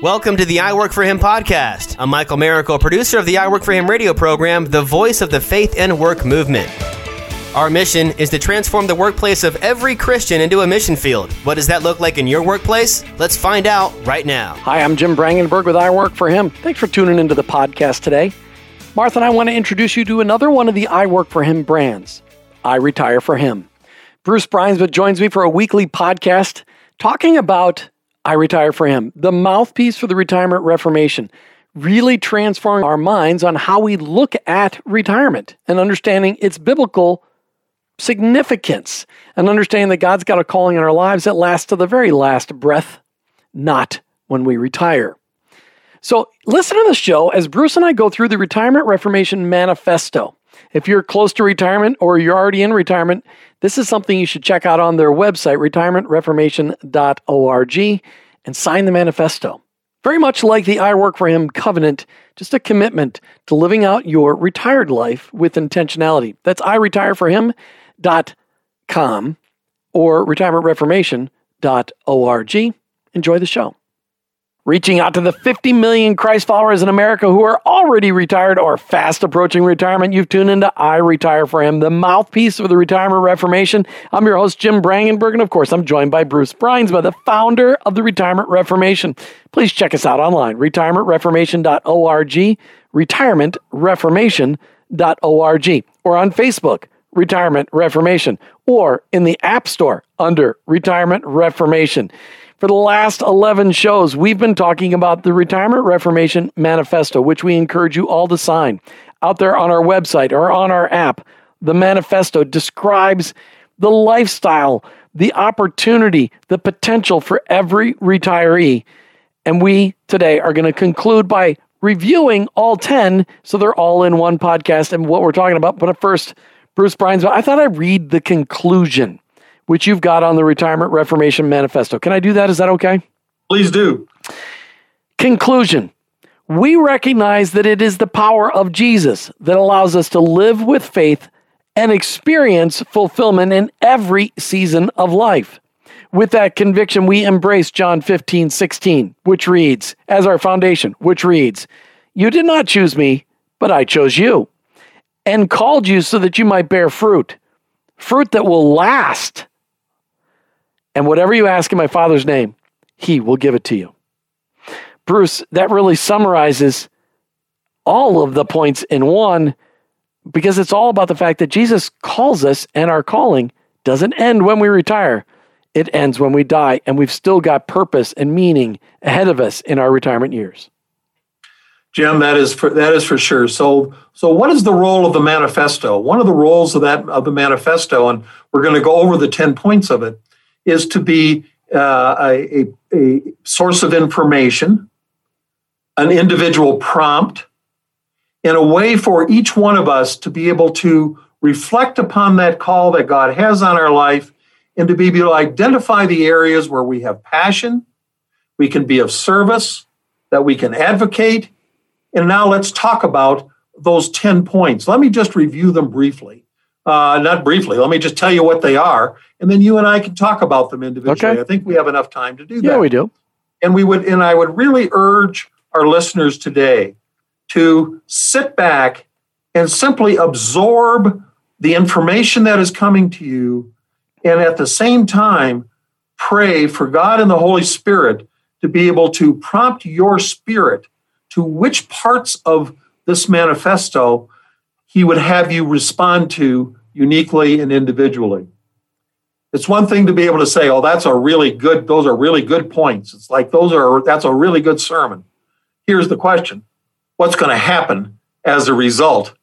Welcome to the I Work for Him podcast. I'm Michael Miracle, producer of the I Work for Him radio program, the voice of the faith and work movement. Our mission is to transform the workplace of every Christian into a mission field. What does that look like in your workplace? Let's find out right now. Hi, I'm Jim Brangenberg with I Work for Him. Thanks for tuning into the podcast today. Martha and I want to introduce you to another one of the I Work for Him brands, I Retire for Him. Bruce Bruinsma joins me for a weekly podcast talking about I Retire for Him, the mouthpiece for the retirement reformation, really transforming our minds on how we look at retirement and understanding its biblical significance and understanding that God's got a calling in our lives that lasts to the very last breath, not when we retire. So, listen to the show as Bruce and I go through the Retirement Reformation Manifesto. If you're close to retirement or you're already in retirement, this is something you should check out on their website, retirementreformation.org, and sign the manifesto. Very much like the I Work for Him covenant, just a commitment to living out your retired life with intentionality. That's iretireforhim.com or retirementreformation.org. Enjoy the show reaching out to the 50 million Christ followers in America who are already retired or fast approaching retirement. You've tuned into I Retire for Him, the mouthpiece of the retirement reformation. I'm your host, Jim Brangenberg, and of course, I'm joined by Bruce Bruinsma, the founder of the Retirement Reformation. Please check us out online, retirementreformation.org, retirementreformation.org, or on Facebook. Retirement Reformation, or in the App Store under Retirement Reformation. For the last 11 shows, we've been talking about the Retirement Reformation Manifesto, which we encourage you all to sign. Out there on our website or on our app, the manifesto describes the lifestyle, the opportunity, the potential for every retiree. And we today are going to conclude by reviewing all 10 so they're all in one podcast and what we're talking about. But first, Bruce Bruinsma, I thought I'd read the conclusion which you've got on the Retirement Reformation Manifesto. Can I do that? Is that okay? Please do. Conclusion We recognize that it is the power of Jesus that allows us to live with faith and experience fulfillment in every season of life. With that conviction, we embrace John 15, 16, which reads, as our foundation, which reads, You did not choose me, but I chose you, and called you so that you might bear fruit, fruit that will last and whatever you ask in my Father's name, he will give it to you. Bruce, that really summarizes all of the points in one because it's all about the fact that Jesus calls us and our calling doesn't end when we retire. It ends when we die, and we've still got purpose and meaning ahead of us in our retirement years. Jim, that is for that is for sure. So, so what is the role of the manifesto? One of the roles of that of the manifesto, and we're going to go over the ten points of it, is to be uh, a, a source of information, an individual prompt, in a way for each one of us to be able to reflect upon that call that God has on our life and to be able to identify the areas where we have passion, we can be of service, that we can advocate. And now let's talk about those 10 points. Let me just review them briefly. Uh, not briefly. Let me just tell you what they are, and then you and I can talk about them individually. Okay. I think we have enough time to do that. Yeah, we do. And we would, and I would really urge our listeners today to sit back and simply absorb the information that is coming to you, and at the same time, pray for God and the Holy Spirit to be able to prompt your spirit to which parts of this manifesto he would have you respond to uniquely and individually. It's one thing to be able to say, "Oh, that's a really good those are really good points." It's like those are that's a really good sermon. Here's the question. What's going to happen as a result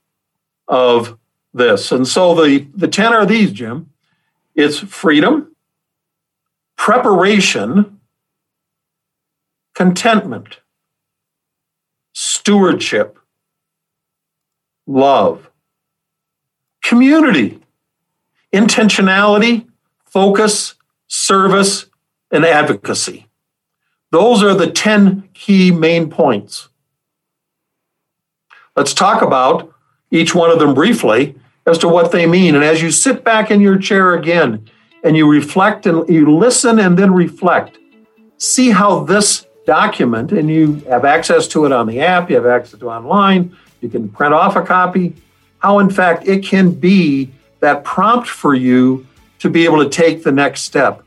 of this? And so the the 10 are these, Jim. It's freedom, preparation, contentment, stewardship, love, community, intentionality, focus, service, and advocacy. Those are the 10 key main points. Let's talk about each one of them briefly as to what they mean. And as you sit back in your chair again and you reflect and you listen and then reflect, see how this document and you have access to it on the app, you have access to online, you can print off a copy, how in fact it can be that prompt for you to be able to take the next step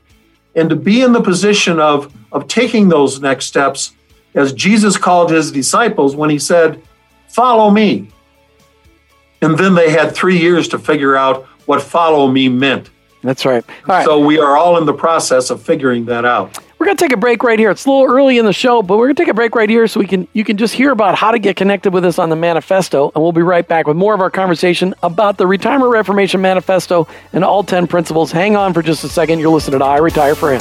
and to be in the position of, of taking those next steps as Jesus called his disciples when he said, Follow me. And then they had three years to figure out what follow me meant. That's right. So we are all in the process of figuring that out. We're going to take a break right here. It's a little early in the show, but we're going to take a break right here so we can you can just hear about how to get connected with us on the manifesto, and we'll be right back with more of our conversation about the Retirement Reformation Manifesto and all 10 principles. Hang on for just a second. You're listening to I Retire for Him.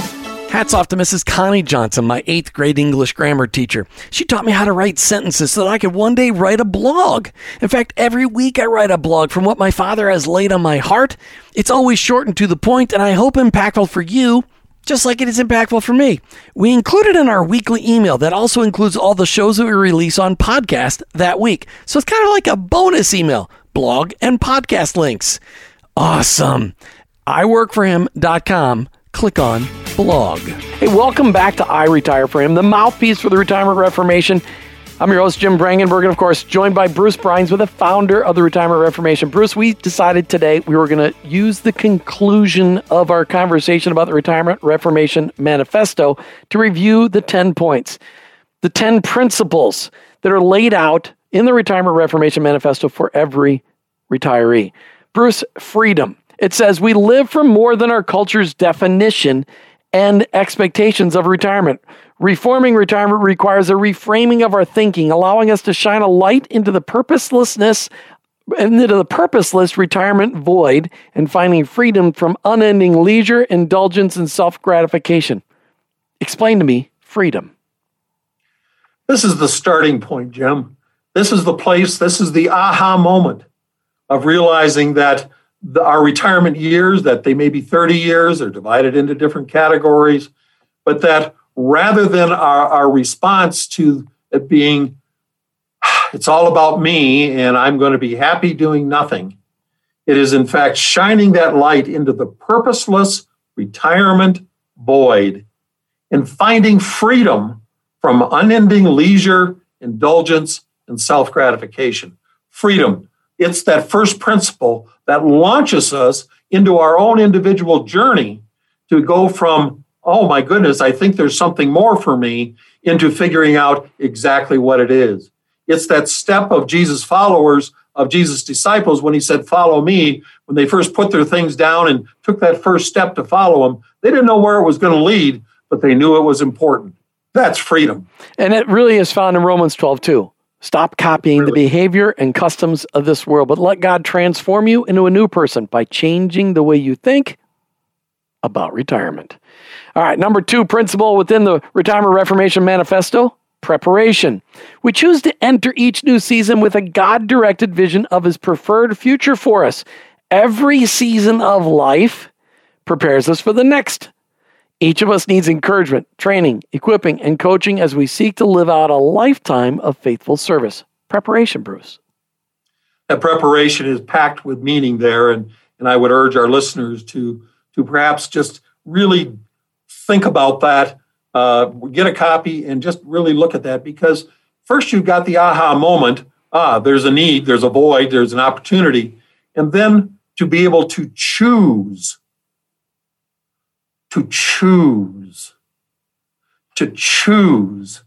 Hats off to Mrs. Connie Johnson, my eighth grade English grammar teacher. She taught me how to write sentences so that I could one day write a blog. In fact, every week I write a blog from what my father has laid on my heart. It's always short and to the point, and I hope impactful for you just like it is impactful for me. We include it in our weekly email that also includes all the shows that we release on podcast that week. So it's kind of like a bonus email, blog and podcast links. Awesome. iworkforhim.com. Click on blog. Hey, welcome back to I Retire for Him, the mouthpiece for the Retirement Reformation. I'm your host, Jim Brangenberg, and of course, joined by Bruce Bruinsma, the founder of the Retirement Reformation. Bruce, we decided today we were going to use the conclusion of our conversation about the Retirement Reformation Manifesto to review the 10 points, the 10 principles that are laid out in the Retirement Reformation Manifesto for every retiree. Bruce, freedom. It says we live for more than our culture's definition and expectations of retirement. Reforming retirement requires a reframing of our thinking, allowing us to shine a light into the purposelessness into the purposeless retirement void and finding freedom from unending leisure, indulgence, and self gratification. Explain to me freedom. This is the starting point, Jim. This is the place, this is the aha moment of realizing that the, our retirement years, that they may be 30 years, they're divided into different categories, but that rather than our, our response to it being, it's all about me and I'm going to be happy doing nothing, it is in fact shining that light into the purposeless retirement void and finding freedom from unending leisure, indulgence, and self gratification. Freedom. It's that first principle that launches us into our own individual journey to go from, oh my goodness, I think there's something more for me, into figuring out exactly what it is. It's that step of Jesus' followers, of Jesus' disciples, when he said, Follow me, when they first put their things down and took that first step to follow him, they didn't know where it was going to lead, but they knew it was important. That's freedom. And it really is found in Romans 12, too. Stop copying really? the behavior and customs of this world, but let God transform you into a new person by changing the way you think about retirement. All right, number two principle within the Retirement Reformation Manifesto preparation. We choose to enter each new season with a God directed vision of His preferred future for us. Every season of life prepares us for the next each of us needs encouragement, training, equipping, and coaching as we seek to live out a lifetime of faithful service. Preparation, Bruce. That preparation is packed with meaning there, and, and I would urge our listeners to, to perhaps just really think about that, uh, get a copy, and just really look at that because first you've got the aha moment ah, there's a need, there's a void, there's an opportunity, and then to be able to choose to choose, to choose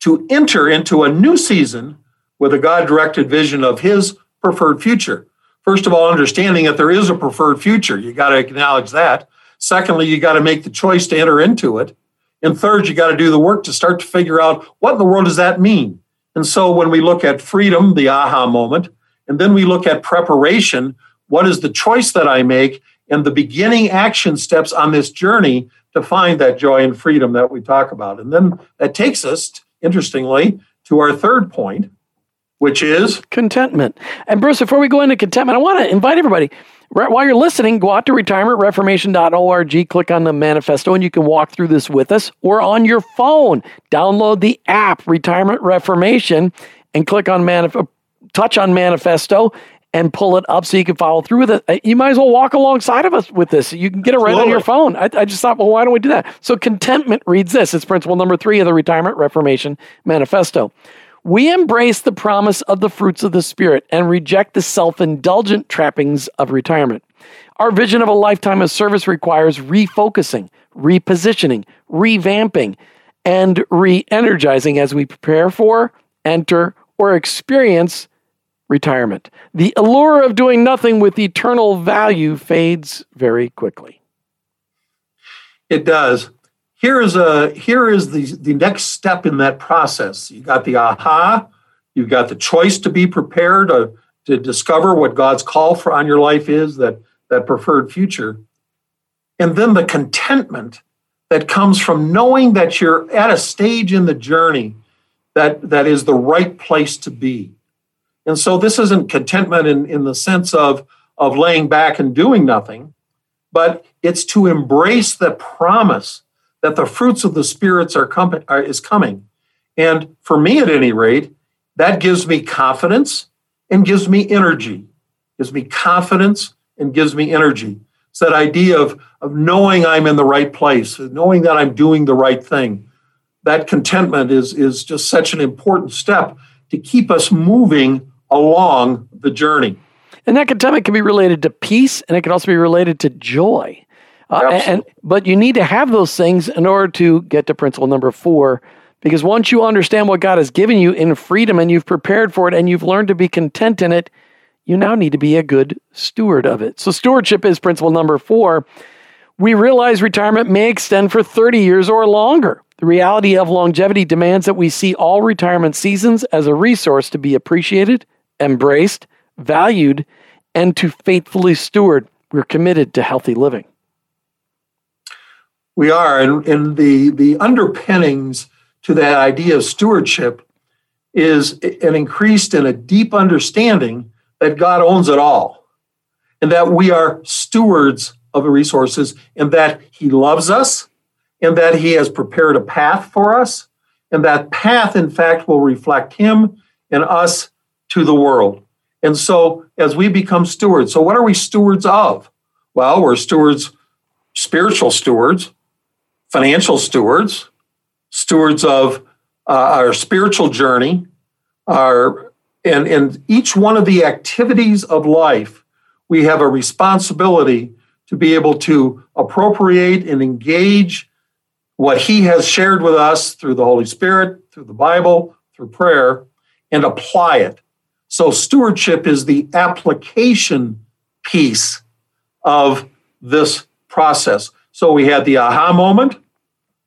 to enter into a new season with a God directed vision of His preferred future. First of all, understanding that there is a preferred future. You got to acknowledge that. Secondly, you got to make the choice to enter into it. And third, you got to do the work to start to figure out what in the world does that mean? And so when we look at freedom, the aha moment, and then we look at preparation, what is the choice that I make? And the beginning action steps on this journey to find that joy and freedom that we talk about. And then that takes us, interestingly, to our third point, which is contentment. And Bruce, before we go into contentment, I want to invite everybody. While you're listening, go out to retirementreformation.org, click on the manifesto, and you can walk through this with us. Or on your phone, download the app Retirement Reformation and click on manif- touch on manifesto and pull it up so you can follow through with it. Uh, you might as well walk alongside of us with this. You can get it right on your phone. I, I just thought, well, why don't we do that? So contentment reads this. It's principle number three of the Retirement Reformation Manifesto. We embrace the promise of the fruits of the Spirit and reject the self indulgent trappings of retirement. Our vision of a lifetime of service requires refocusing, repositioning, revamping, and re energizing as we prepare for, enter, or experience retirement. The allure of doing nothing with eternal value fades very quickly. It does here is a here is the the next step in that process. You got the aha, you've got the choice to be prepared to, to discover what God's call for on your life is, that that preferred future. And then the contentment that comes from knowing that you're at a stage in the journey that, that is the right place to be. And so this isn't contentment in, in the sense of, of laying back and doing nothing, but it's to embrace the promise that the fruits of the spirits are, com- are is coming. And for me, at any rate, that gives me confidence and gives me energy. Gives me confidence and gives me energy. It's that idea of, of knowing I'm in the right place, knowing that I'm doing the right thing. That contentment is, is just such an important step to keep us moving along the journey. And that contentment can be related to peace and it can also be related to joy. Uh, and but you need to have those things in order to get to principle number four. Because once you understand what God has given you in freedom and you've prepared for it and you've learned to be content in it, you now need to be a good steward of it. So, stewardship is principle number four. We realize retirement may extend for 30 years or longer. The reality of longevity demands that we see all retirement seasons as a resource to be appreciated, embraced, valued, and to faithfully steward. We're committed to healthy living. We are, and, and the the underpinnings to that idea of stewardship is an increased and a deep understanding that God owns it all, and that we are stewards of the resources, and that He loves us, and that He has prepared a path for us, and that path, in fact, will reflect Him and us to the world. And so, as we become stewards, so what are we stewards of? Well, we're stewards, spiritual stewards, financial stewards, stewards of uh, our spiritual journey, our and, and each one of the activities of life, we have a responsibility to be able to appropriate and engage what He has shared with us through the Holy Spirit, through the Bible, through prayer, and apply it. So, stewardship is the application piece of this process. So, we had the aha moment,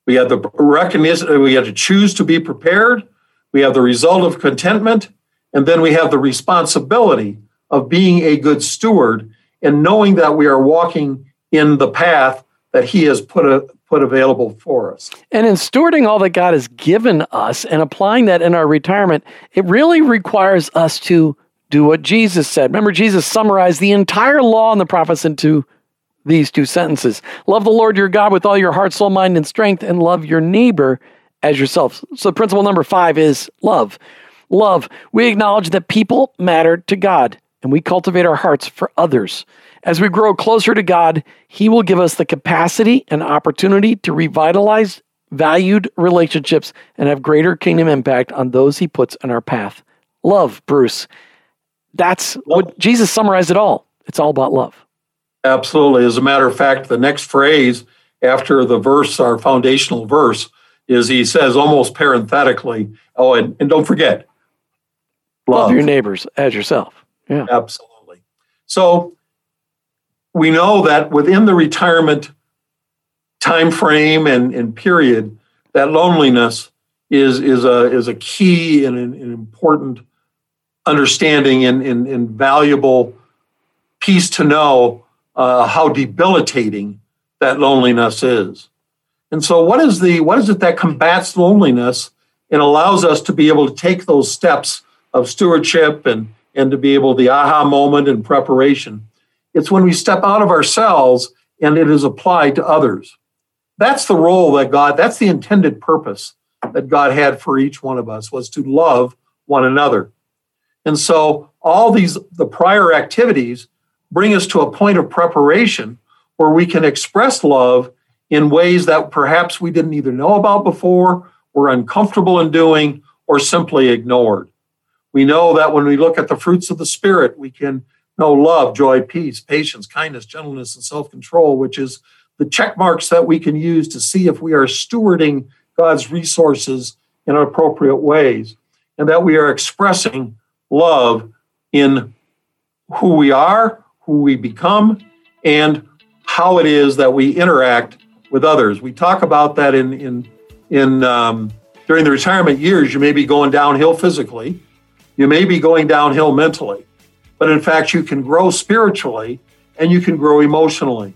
we have the recognition, we have to choose to be prepared. We have the result of contentment. And then we have the responsibility of being a good steward and knowing that we are walking in the path that He has put, a, put available for us. And in stewarding all that God has given us and applying that in our retirement, it really requires us to do what Jesus said. Remember, Jesus summarized the entire law and the prophets into these two sentences Love the Lord your God with all your heart, soul, mind, and strength, and love your neighbor as yourself. So, principle number five is love. Love. We acknowledge that people matter to God, and we cultivate our hearts for others. As we grow closer to God, He will give us the capacity and opportunity to revitalize valued relationships and have greater kingdom impact on those He puts in our path. Love, Bruce. That's what Jesus summarized it all. It's all about love. Absolutely. As a matter of fact, the next phrase after the verse, our foundational verse, is he says almost parenthetically, oh, and, and don't forget, love. love your neighbors as yourself. Yeah. Absolutely. So we know that within the retirement time frame and, and period, that loneliness is, is, a, is a key and an, an important understanding and, and, and valuable piece to know uh, how debilitating that loneliness is. And so, what is the what is it that combats loneliness and allows us to be able to take those steps of stewardship and and to be able the aha moment and preparation? It's when we step out of ourselves and it is applied to others. That's the role that God. That's the intended purpose that God had for each one of us was to love one another. And so all these the prior activities bring us to a point of preparation where we can express love in ways that perhaps we didn't either know about before, were uncomfortable in doing, or simply ignored. We know that when we look at the fruits of the Spirit, we can know love, joy, peace, patience, kindness, gentleness, and self control, which is the check marks that we can use to see if we are stewarding God's resources in appropriate ways and that we are expressing love in who we are, who we become, and how it is that we interact with others. We talk about that in in in um, during the retirement years. You may be going downhill physically, you may be going downhill mentally, but in fact, you can grow spiritually and you can grow emotionally.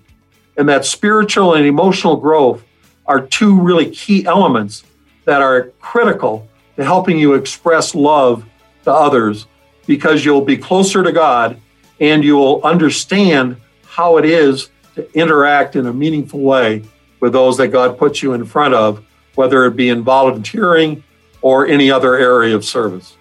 And that spiritual and emotional growth are two really key elements that are critical to helping you express love to others because you'll be closer to God and you will understand how it is to interact in a meaningful way with those that God puts you in front of, whether it be in volunteering or any other area of service.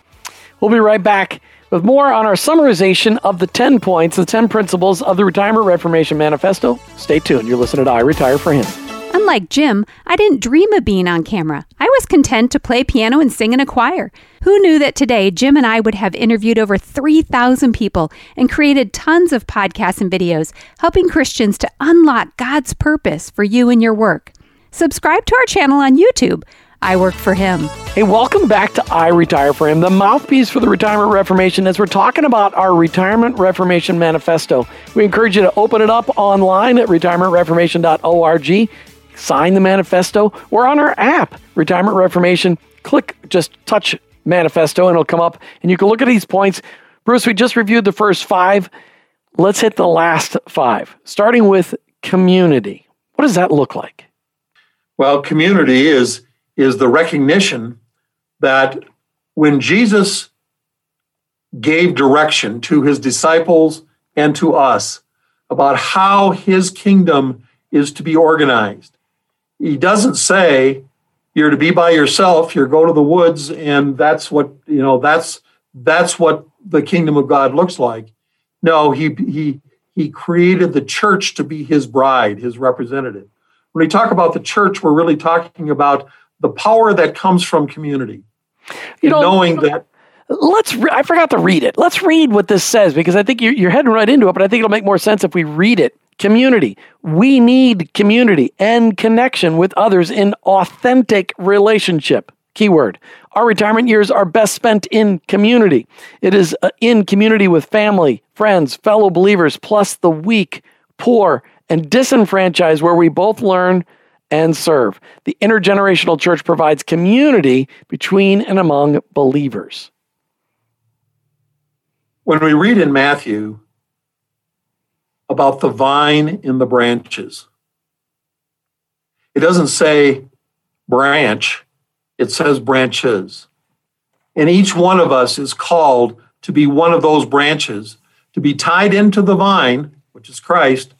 We'll be right back with more on our summarization of the 10 points, the 10 principles of the Retirement Reformation Manifesto. Stay tuned. You're listening to I Retire for Him. Unlike Jim, I didn't dream of being on camera. I was content to play piano and sing in a choir. Who knew that today Jim and I would have interviewed over 3,000 people and created tons of podcasts and videos, helping Christians to unlock God's purpose for you and your work? Subscribe to our channel on YouTube. I work for him. Hey, welcome back to I Retire for Him, the mouthpiece for the Retirement Reformation. As we're talking about our Retirement Reformation Manifesto, we encourage you to open it up online at retirementreformation.org sign the manifesto, or on our app, Retirement Reformation. Click, just touch manifesto, and it'll come up, and you can look at these points. Bruce, we just reviewed the first five. Let's hit the last five, starting with community. What does that look like? Well, community is is the recognition that when Jesus gave direction to his disciples and to us about how his kingdom is to be organized, he doesn't say you're to be by yourself you're go to the woods and that's what you know that's that's what the kingdom of god looks like. No he he he created the church to be his bride his representative. When we talk about the church we're really talking about the power that comes from community you know knowing that let's re- i forgot to read it let's read what this says because i think you're, you're heading right into it but i think it'll make more sense if we read it community. We need community and connection with others in authentic relationship. Keyword. Our retirement years are best spent in community. It is uh, in community with family, friends, fellow believers, plus the weak, poor, and disenfranchised, where we both learn and serve. The intergenerational church provides community between and among believers. When we read in Matthew about the vine in the branches. It doesn't say branch, it says branches. And each one of us is called to be one of those branches, to be tied into the vine, which is Christ,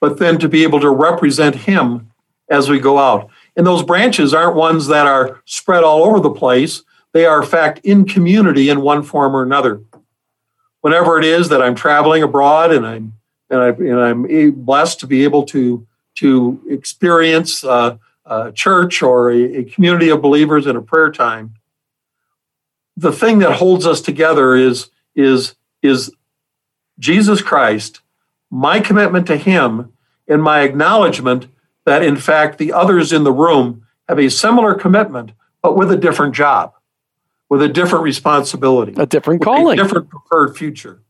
but then to be able to represent Him as we go out. And those branches aren't ones that are spread all over the place. They are, in fact, in community in one form or another. Whenever it is that I'm traveling abroad and I'm and, I, and I'm blessed to be able to to experience uh, a church or a, a community of believers in a prayer time. The thing that holds us together is is is Jesus Christ, my commitment to Him, and my acknowledgement that in fact the others in the room have a similar commitment, but with a different job, with a different responsibility, a different calling, a different preferred future.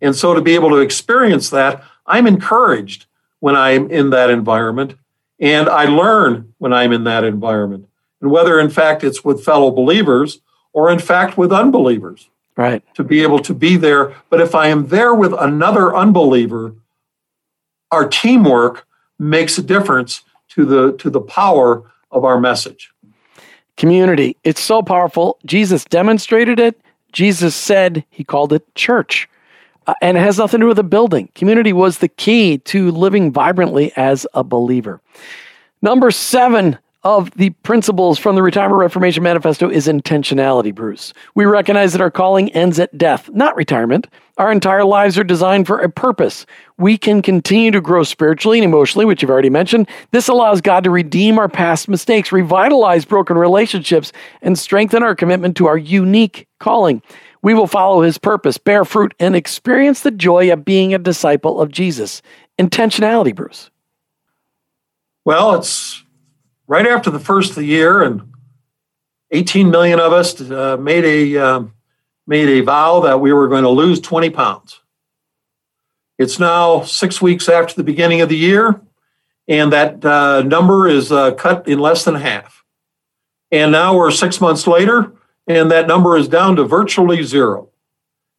And so to be able to experience that, I'm encouraged when I'm in that environment and I learn when I'm in that environment. And whether in fact it's with fellow believers or in fact with unbelievers. Right. To be able to be there. But if I am there with another unbeliever, our teamwork makes a difference to the to the power of our message. Community. It's so powerful. Jesus demonstrated it. Jesus said he called it church. Uh, and it has nothing to do with a building. Community was the key to living vibrantly as a believer. Number seven of the principles from the Retirement Reformation Manifesto is intentionality, Bruce. We recognize that our calling ends at death, not retirement. Our entire lives are designed for a purpose. We can continue to grow spiritually and emotionally, which you've already mentioned. This allows God to redeem our past mistakes, revitalize broken relationships, and strengthen our commitment to our unique calling. We will follow his purpose, bear fruit, and experience the joy of being a disciple of Jesus. Intentionality, Bruce. Well, it's right after the first of the year, and 18 million of us uh, made a uh, made a vow that we were going to lose 20 pounds. It's now six weeks after the beginning of the year, and that uh, number is uh, cut in less than half. And now we're six months later, and that number is down to virtually zero.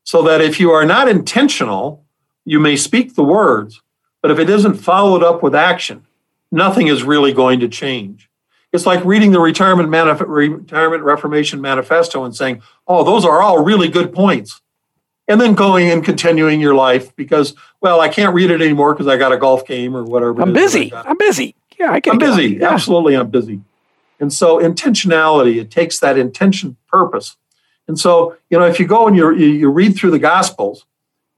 So that if you are not intentional, you may speak the words, but if it isn't followed up with action, nothing is really going to change. It's like reading the retirement, manif- retirement Reformation Manifesto and saying, oh, those are all really good points. And then going and continuing your life because, well, I can't read it anymore because I got a golf game or whatever. I'm busy. I'm busy. Yeah, I can. I'm busy. Yeah. Absolutely, I'm busy. And so intentionality, it takes that intention purpose. And so, you know, if you go and you, you read through the Gospels,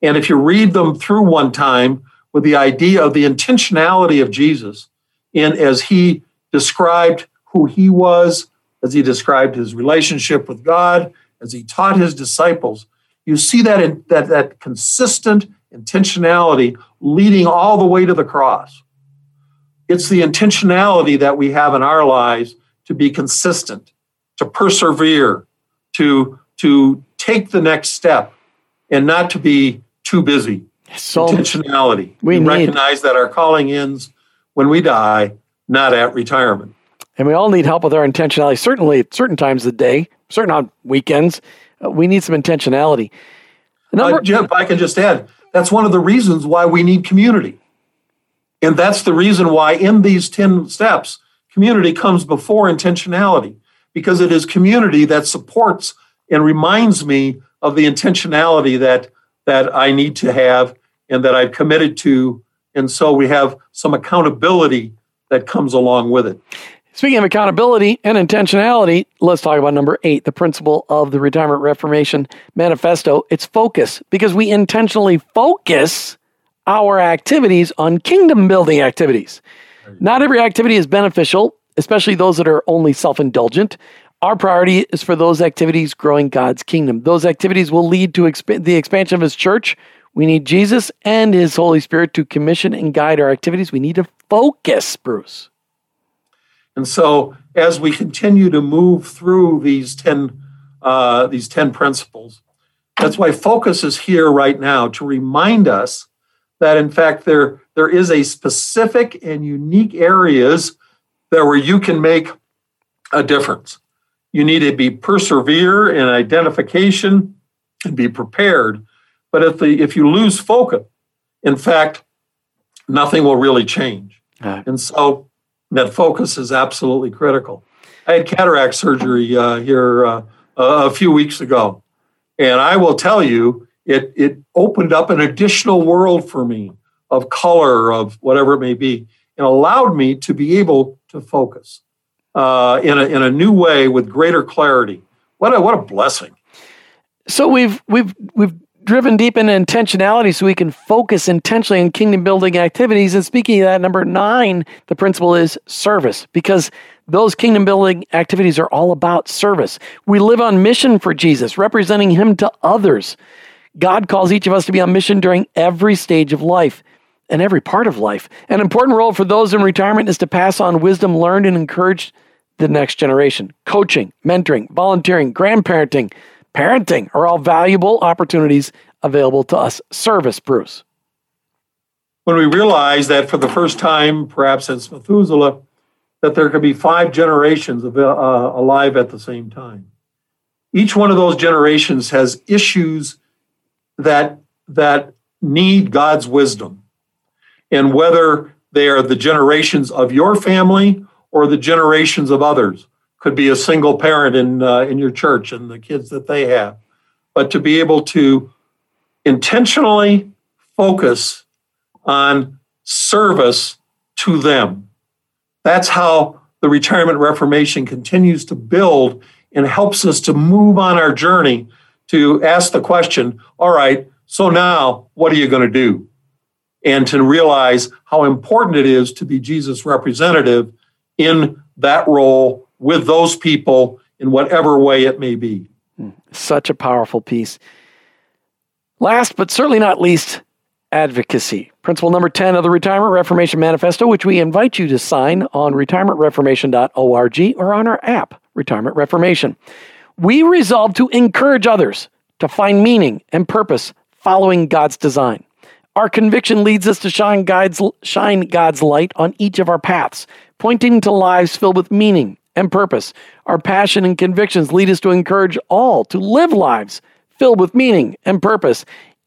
and if you read them through one time with the idea of the intentionality of Jesus, in as he described who he was, as he described his relationship with God, as he taught his disciples, you see that in, that that consistent intentionality leading all the way to the cross. It's the intentionality that we have in our lives to be consistent, to persevere, to to take the next step, and not to be too busy. So intentionality. We, we recognize that our calling ends when we die, not at retirement. And we all need help with our intentionality. Certainly, at certain times of the day, certain on weekends, uh, we need some intentionality. Number- uh, Jim, I can just add that's one of the reasons why we need community. And that's the reason why, in these 10 steps, community comes before intentionality, because it is community that supports and reminds me of the intentionality that, that I need to have and that I've committed to and so we have some accountability that comes along with it. Speaking of accountability and intentionality, let's talk about number eight, the principle of the Retirement Reformation Manifesto. It's focus, because we intentionally focus our activities on kingdom building activities. Not every activity is beneficial, especially those that are only self indulgent. Our priority is for those activities growing God's kingdom. Those activities will lead to exp- the expansion of His church, we need Jesus and His Holy Spirit to commission and guide our activities. We need to focus, Bruce. And so, as we continue to move through these 10, uh, these 10 principles, that's why focus is here right now to remind us that, in fact, there, there is a specific and unique areas that where you can make a difference. You need to be persevere in identification and be prepared but if the if you lose focus, in fact, nothing will really change. Right. And so that focus is absolutely critical. I had cataract surgery uh, here uh, a few weeks ago, and I will tell you, it it opened up an additional world for me of color, of whatever it may be, and allowed me to be able to focus uh, in a in a new way with greater clarity. What a what a blessing! So we've we've we've driven deep into intentionality so we can focus intentionally on kingdom building activities. And speaking of that, number nine, the principle is service because those kingdom building activities are all about service. We live on mission for Jesus, representing him to others. God calls each of us to be on mission during every stage of life and every part of life. An important role for those in retirement is to pass on wisdom learned and encourage the next generation. Coaching, mentoring, volunteering, grandparenting, parenting are all valuable opportunities available to us. Service, Bruce. When we realize that for the first time, perhaps since Methuselah, that there could be five generations of, uh, alive at the same time. Each one of those generations has issues that, that need God's wisdom. And whether they are the generations of your family or the generations of others, could be a single parent in uh, in your church and the kids that they have, but to be able to intentionally focus on service to them. That's how the Retirement Reformation continues to build and helps us to move on our journey to ask the question all right, so now what are you going to do? And to realize how important it is to be Jesus' representative in that role with those people in whatever way it may be. Hmm. Such a powerful piece. Last but certainly not least, advocacy. Principle number 10 of the Retirement Reformation Manifesto, which we invite you to sign on retirementreformation.org or on our app, Retirement Reformation. We resolve to encourage others to find meaning and purpose following God's design. Our conviction leads us to shine God's, shine God's light on each of our paths, pointing to lives filled with meaning and purpose. Our passion and convictions lead us to encourage all to live lives filled with meaning and purpose.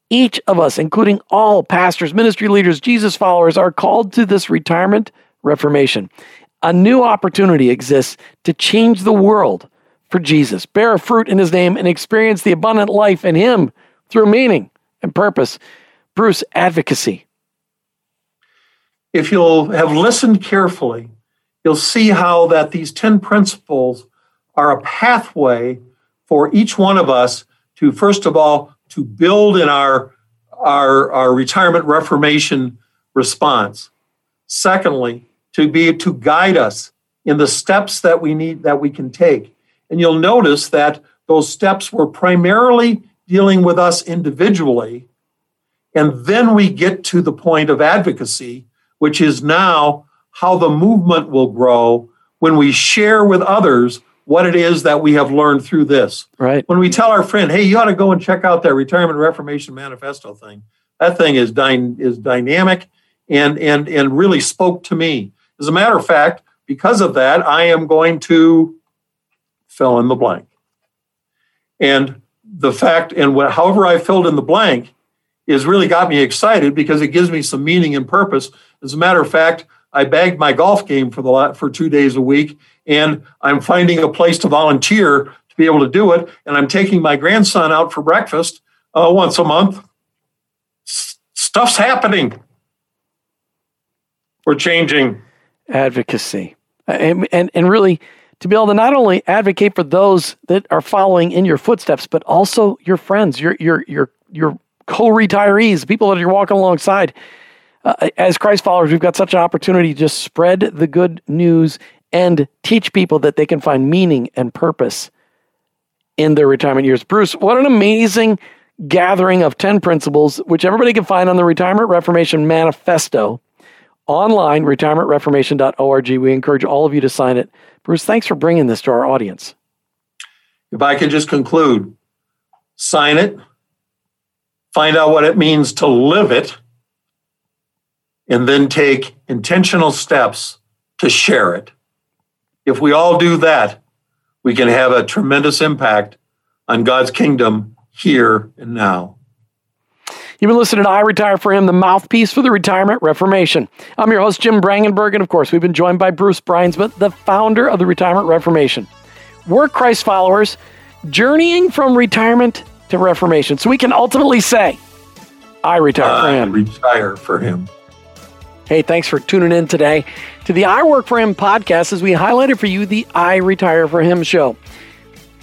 Each of us, including all pastors, ministry leaders, Jesus followers, are called to this retirement reformation. A new opportunity exists to change the world for Jesus, bear fruit in his name, and experience the abundant life in him through meaning and purpose. Bruce, advocacy. If you'll have listened carefully, you'll see how that these 10 principles are a pathway for each one of us to, first of all, to build in our, our, our retirement reformation response. Secondly, to be to guide us in the steps that we need that we can take. And you'll notice that those steps were primarily dealing with us individually. And then we get to the point of advocacy, which is now how the movement will grow when we share with others what it is that we have learned through this. Right. When we tell our friend, hey, you ought to go and check out that Retirement Reformation Manifesto thing. That thing is, dy- is dynamic and, and, and really spoke to me. As a matter of fact, because of that, I am going to fill in the blank. And the fact, and what, however I filled in the blank, is really got me excited because it gives me some meaning and purpose. As a matter of fact, I bagged my golf game for the for two days a week, and I'm finding a place to volunteer to be able to do it. And I'm taking my grandson out for breakfast uh, once a month. S- stuff's happening. We're changing. Advocacy, and, and and really to be able to not only advocate for those that are following in your footsteps, but also your friends, your your your your co-retirees, people that you're walking alongside uh, as Christ followers, we've got such an opportunity to just spread the good news and teach people that they can find meaning and purpose in their retirement years. Bruce, what an amazing gathering of 10 principles, which everybody can find on the Retirement Reformation Manifesto online, retirementreformation.org. We encourage all of you to sign it. Bruce, thanks for bringing this to our audience. If I could just conclude, sign it, find out what it means to live it and then take intentional steps to share it. If we all do that, we can have a tremendous impact on God's kingdom here and now. You've been listening to I Retire for Him, the mouthpiece for the retirement reformation. I'm your host, Jim Brangenberg, and of course, we've been joined by Bruce Bruinsma, the founder of the Retirement Reformation. We're Christ followers journeying from retirement to reformation so we can ultimately say, I retire for Him. Retire for Him. Hey, thanks for tuning in today to the I Work for Him podcast as we highlighted for you the I Retire for Him show.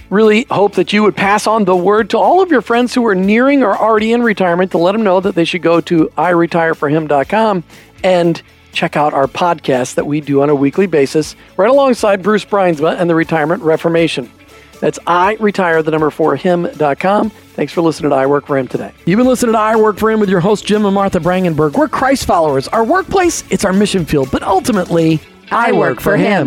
Really hope that you would pass on the word to all of your friends who are nearing or already in retirement to let them know that they should go to iretireforhim.com and check out our podcast that we do on a weekly basis right alongside Bruce Bruinsma and the Retirement Reformation. That's I retire the number for him.com. Thanks for listening to I Work for Him today. You've been listening to I Work for Him with your host, Jim and Martha Brangenberg. We're Christ followers. Our workplace, it's our mission field, but ultimately, I, work, for him.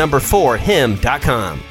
number 4 him.com.